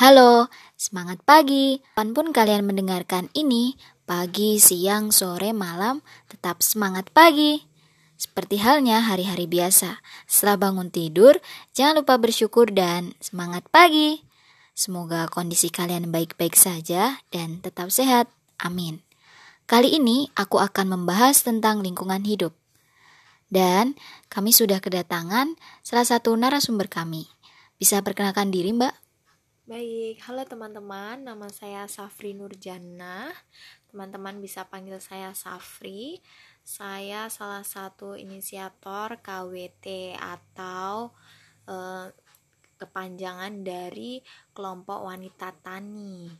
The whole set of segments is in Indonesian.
Halo, semangat pagi. Kapan pun kalian mendengarkan ini, pagi, siang, sore, malam, tetap semangat pagi. Seperti halnya hari-hari biasa, setelah bangun tidur, jangan lupa bersyukur dan semangat pagi. Semoga kondisi kalian baik-baik saja dan tetap sehat. Amin. Kali ini aku akan membahas tentang lingkungan hidup. Dan kami sudah kedatangan salah satu narasumber kami. Bisa perkenalkan diri, Mbak? Baik, halo teman-teman, nama saya Safri Nurjana. Teman-teman bisa panggil saya Safri. Saya salah satu inisiator KWT atau eh, kepanjangan dari kelompok wanita tani.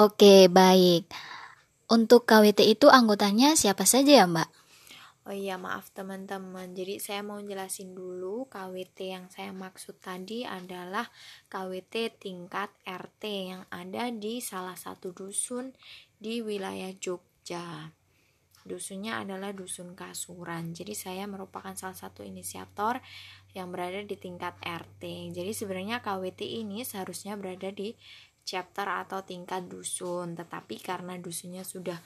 Oke, baik. Untuk KWT itu anggotanya siapa saja ya, Mbak? Oh iya, maaf teman-teman. Jadi saya mau jelasin dulu KWT yang saya maksud tadi adalah KWT tingkat RT yang ada di salah satu dusun di wilayah Jogja. Dusunnya adalah dusun Kasuran. Jadi saya merupakan salah satu inisiator yang berada di tingkat RT. Jadi sebenarnya KWT ini seharusnya berada di chapter atau tingkat dusun, tetapi karena dusunnya sudah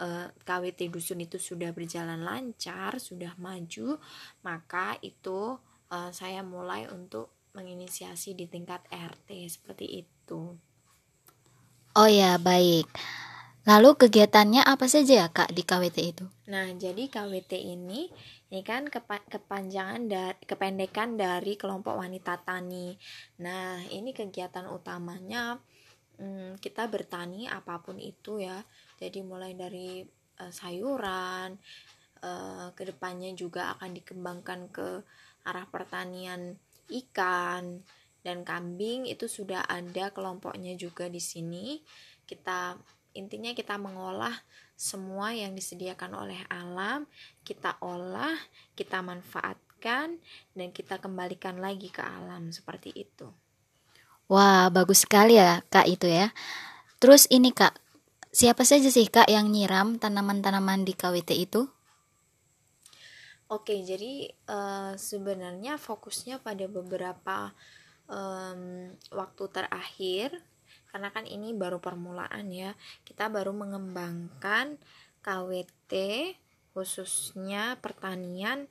eh, KWT dusun itu sudah berjalan lancar, sudah maju, maka itu eh, saya mulai untuk menginisiasi di tingkat RT seperti itu. Oh ya, baik. Lalu kegiatannya apa saja ya Kak di KWT itu? Nah, jadi KWT ini ini kan kepa kepanjangan dari kependekan dari kelompok wanita tani. Nah, ini kegiatan utamanya hmm, kita bertani apa pun itu ya. Jadi mulai dari uh, sayuran, uh, ke depannya juga akan dikembangkan ke arah pertanian ikan dan kambing itu sudah ada kelompoknya juga di sini. Kita intinya kita mengolah semua yang disediakan oleh alam, kita olah, kita manfaatkan, dan kita kembalikan lagi ke alam seperti itu. Wah, bagus sekali ya Kak itu ya. Terus ini Kak, siapa saja sih Kak yang nyiram tanaman-tanaman di KWT itu? Oke, jadi uh, sebenarnya fokusnya pada beberapa um, waktu terakhir karena kan ini baru permulaan ya kita baru mengembangkan KWT khususnya pertanian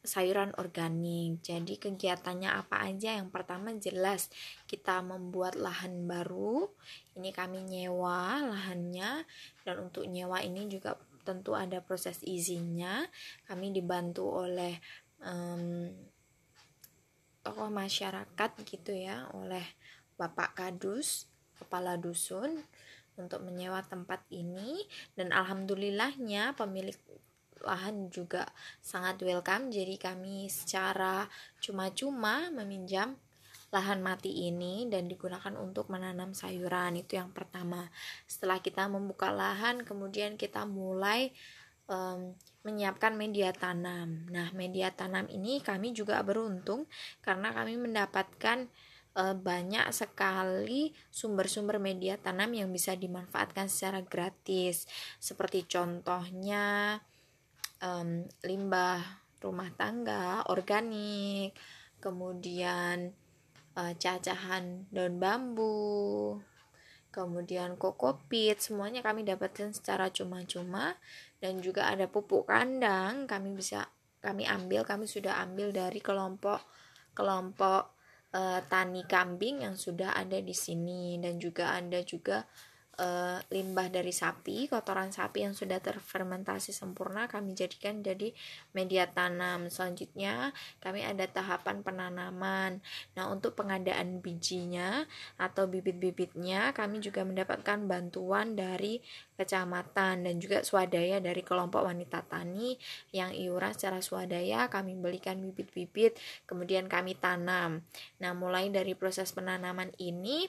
sayuran organik. Jadi kegiatannya apa aja? Yang pertama jelas kita membuat lahan baru. Ini kami nyewa lahannya dan untuk nyewa ini juga tentu ada proses izinnya. Kami dibantu oleh um, tokoh masyarakat gitu ya, oleh Bapak Kadus kepala dusun untuk menyewa tempat ini dan alhamdulillahnya pemilik lahan juga sangat welcome. Jadi kami secara cuma-cuma meminjam lahan mati ini dan digunakan untuk menanam sayuran. Itu yang pertama. Setelah kita membuka lahan kemudian kita mulai um, menyiapkan media tanam. Nah media tanam ini kami juga beruntung karena kami mendapatkan e, banyak sekali sumber-sumber media tanam yang bisa dimanfaatkan secara gratis. Seperti contohnya um, limbah rumah tangga organik kemudian uh, cacahan daun bambu kemudian kokopit semuanya kami dapatkan secara cuma-cuma. Dan juga ada pupuk kandang kami bisa kami ambil kami sudah ambil dari kelompok kelompok uh, tani kambing yang sudah ada di sini. Dan juga ada juga uh, limbah dari sapi, kotoran sapi yang sudah terfermentasi sempurna kami jadikan jadi media tanam. Selanjutnya, kami ada tahapan penanaman. Nah, untuk pengadaan bijinya atau bibit-bibitnya, kami juga mendapatkan bantuan dari kecamatan dan juga swadaya dari kelompok wanita tani yang iuran secara swadaya kami belikan bibit-bibit kemudian kami tanam. Nah, mulai dari proses penanaman ini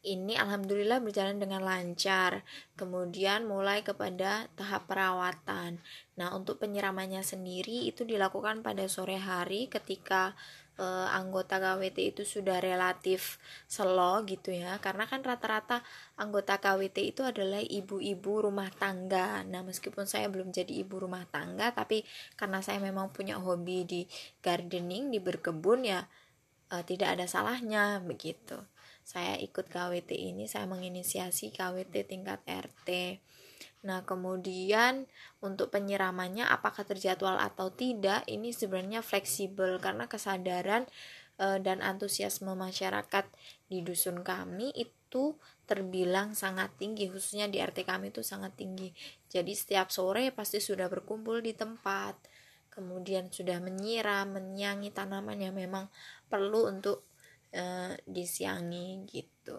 ini alhamdulillah berjalan dengan lancar. Kemudian mulai kepada tahap perawatan. Nah, untuk penyiramannya sendiri itu dilakukan pada sore hari ketika e, anggota KWT itu sudah relatif slow gitu ya. Karena kan rata-rata anggota KWT itu adalah ibu-ibu rumah tangga. Nah, meskipun saya belum jadi ibu rumah tangga, tapi karena saya memang punya hobi di gardening, di berkebun ya uh, tidak ada salahnya begitu saya ikut KWT ini saya menginisiasi KWT tingkat RT Nah, kemudian untuk penyiramannya apakah terjadwal atau tidak, ini sebenarnya fleksibel karena kesadaran e, dan antusiasme masyarakat di dusun kami itu terbilang sangat tinggi, khususnya di RT kami itu sangat tinggi. Jadi setiap sore pasti sudah berkumpul di tempat, kemudian sudah menyiram, menyangi tanaman yang memang perlu untuk e, disiangi gitu.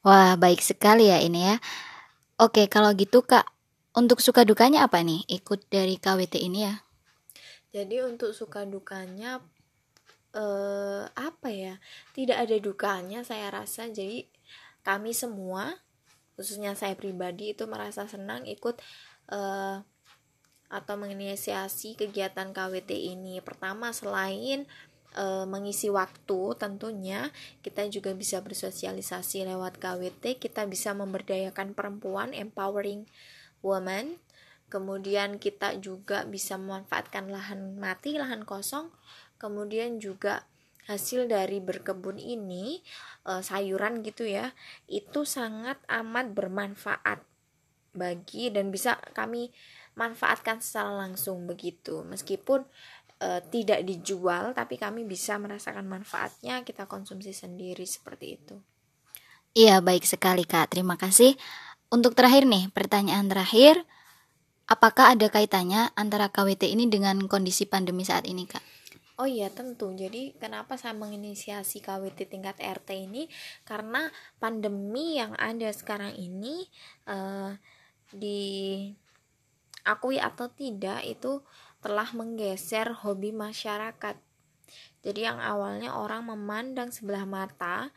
Wah, baik sekali ya ini ya. Oke, kalau gitu Kak, untuk suka dukanya apa nih ikut dari KWT ini ya? Jadi untuk suka dukanya eh apa ya? Tidak ada dukanya saya rasa. Jadi kami semua khususnya saya pribadi itu merasa senang ikut eh atau menginisiasi kegiatan KWT ini. Pertama selain e, mengisi waktu tentunya kita juga bisa bersosialisasi lewat KWT kita bisa memberdayakan perempuan empowering woman. Kemudian kita juga bisa memanfaatkan lahan mati lahan kosong. Kemudian juga hasil dari berkebun ini e, sayuran gitu ya itu sangat amat bermanfaat bagi dan bisa kami manfaatkan secara langsung begitu. Meskipun e, tidak dijual tapi kami bisa merasakan manfaatnya kita konsumsi sendiri seperti itu. Iya, baik sekali Kak. Terima kasih. Untuk terakhir nih, pertanyaan terakhir, apakah ada kaitannya antara KWT ini dengan kondisi pandemi saat ini, Kak? Oh iya tentu. Jadi kenapa saya menginisiasi KWT tingkat RT ini? Karena pandemi yang ada sekarang ini uh, diakui atau tidak itu telah menggeser hobi masyarakat. Jadi yang awalnya orang memandang sebelah mata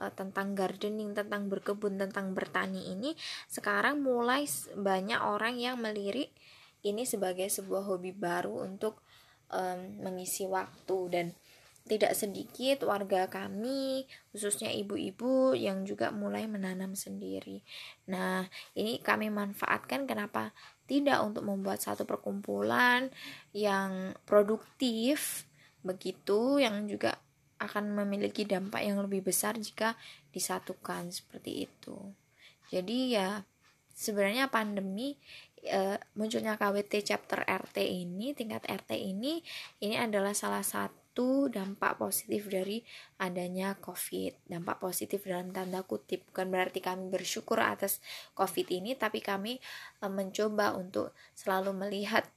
uh, tentang gardening, tentang berkebun, tentang bertani ini, sekarang mulai banyak orang yang melirik ini sebagai sebuah hobi baru untuk um, mengisi waktu dan tidak sedikit warga kami, khususnya ibu-ibu yang juga mulai menanam sendiri. Nah, ini kami manfaatkan kenapa tidak untuk membuat satu perkumpulan yang produktif begitu yang juga akan memiliki dampak yang lebih besar jika disatukan seperti itu. Jadi ya sebenarnya pandemi e, munculnya KWT chapter RT ini tingkat RT ini ini adalah salah satu itu dampak positif dari adanya COVID. Dampak positif dalam tanda kutip bukan berarti kami bersyukur atas COVID ini, tapi kami e, mencoba untuk selalu melihat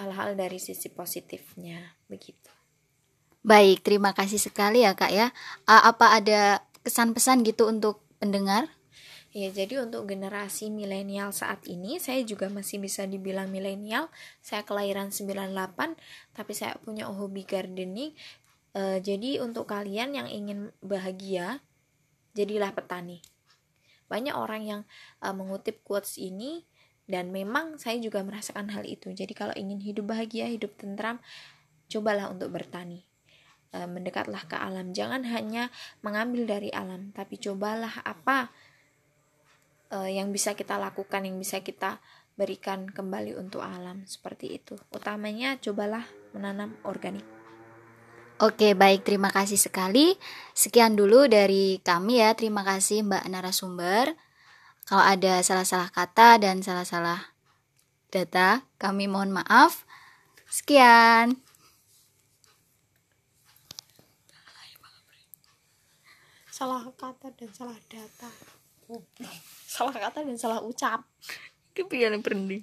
hal-hal dari sisi positifnya, begitu. Baik, terima kasih sekali ya kak ya. Apa ada kesan pesan gitu untuk pendengar? Ya, jadi untuk generasi milenial saat ini, saya juga masih bisa dibilang milenial. Saya kelahiran 98, tapi saya punya hobi gardening. E, jadi untuk kalian yang ingin bahagia, jadilah petani. Banyak orang yang e, mengutip quotes ini dan memang saya juga merasakan hal itu. Jadi kalau ingin hidup bahagia, hidup tentram, cobalah untuk bertani e, mendekatlah ke alam. Jangan hanya mengambil dari alam, tapi cobalah apa uh, yang bisa kita lakukan yang bisa kita berikan kembali untuk alam seperti itu utamanya cobalah menanam organik Oke, baik. Terima kasih sekali. Sekian dulu dari kami ya. Terima kasih Mbak narasumber. Kalau ada salah-salah kata dan salah-salah data, kami mohon maaf. Sekian. Salah kata dan salah data salah kata dan salah ucap. Kepiye berhenti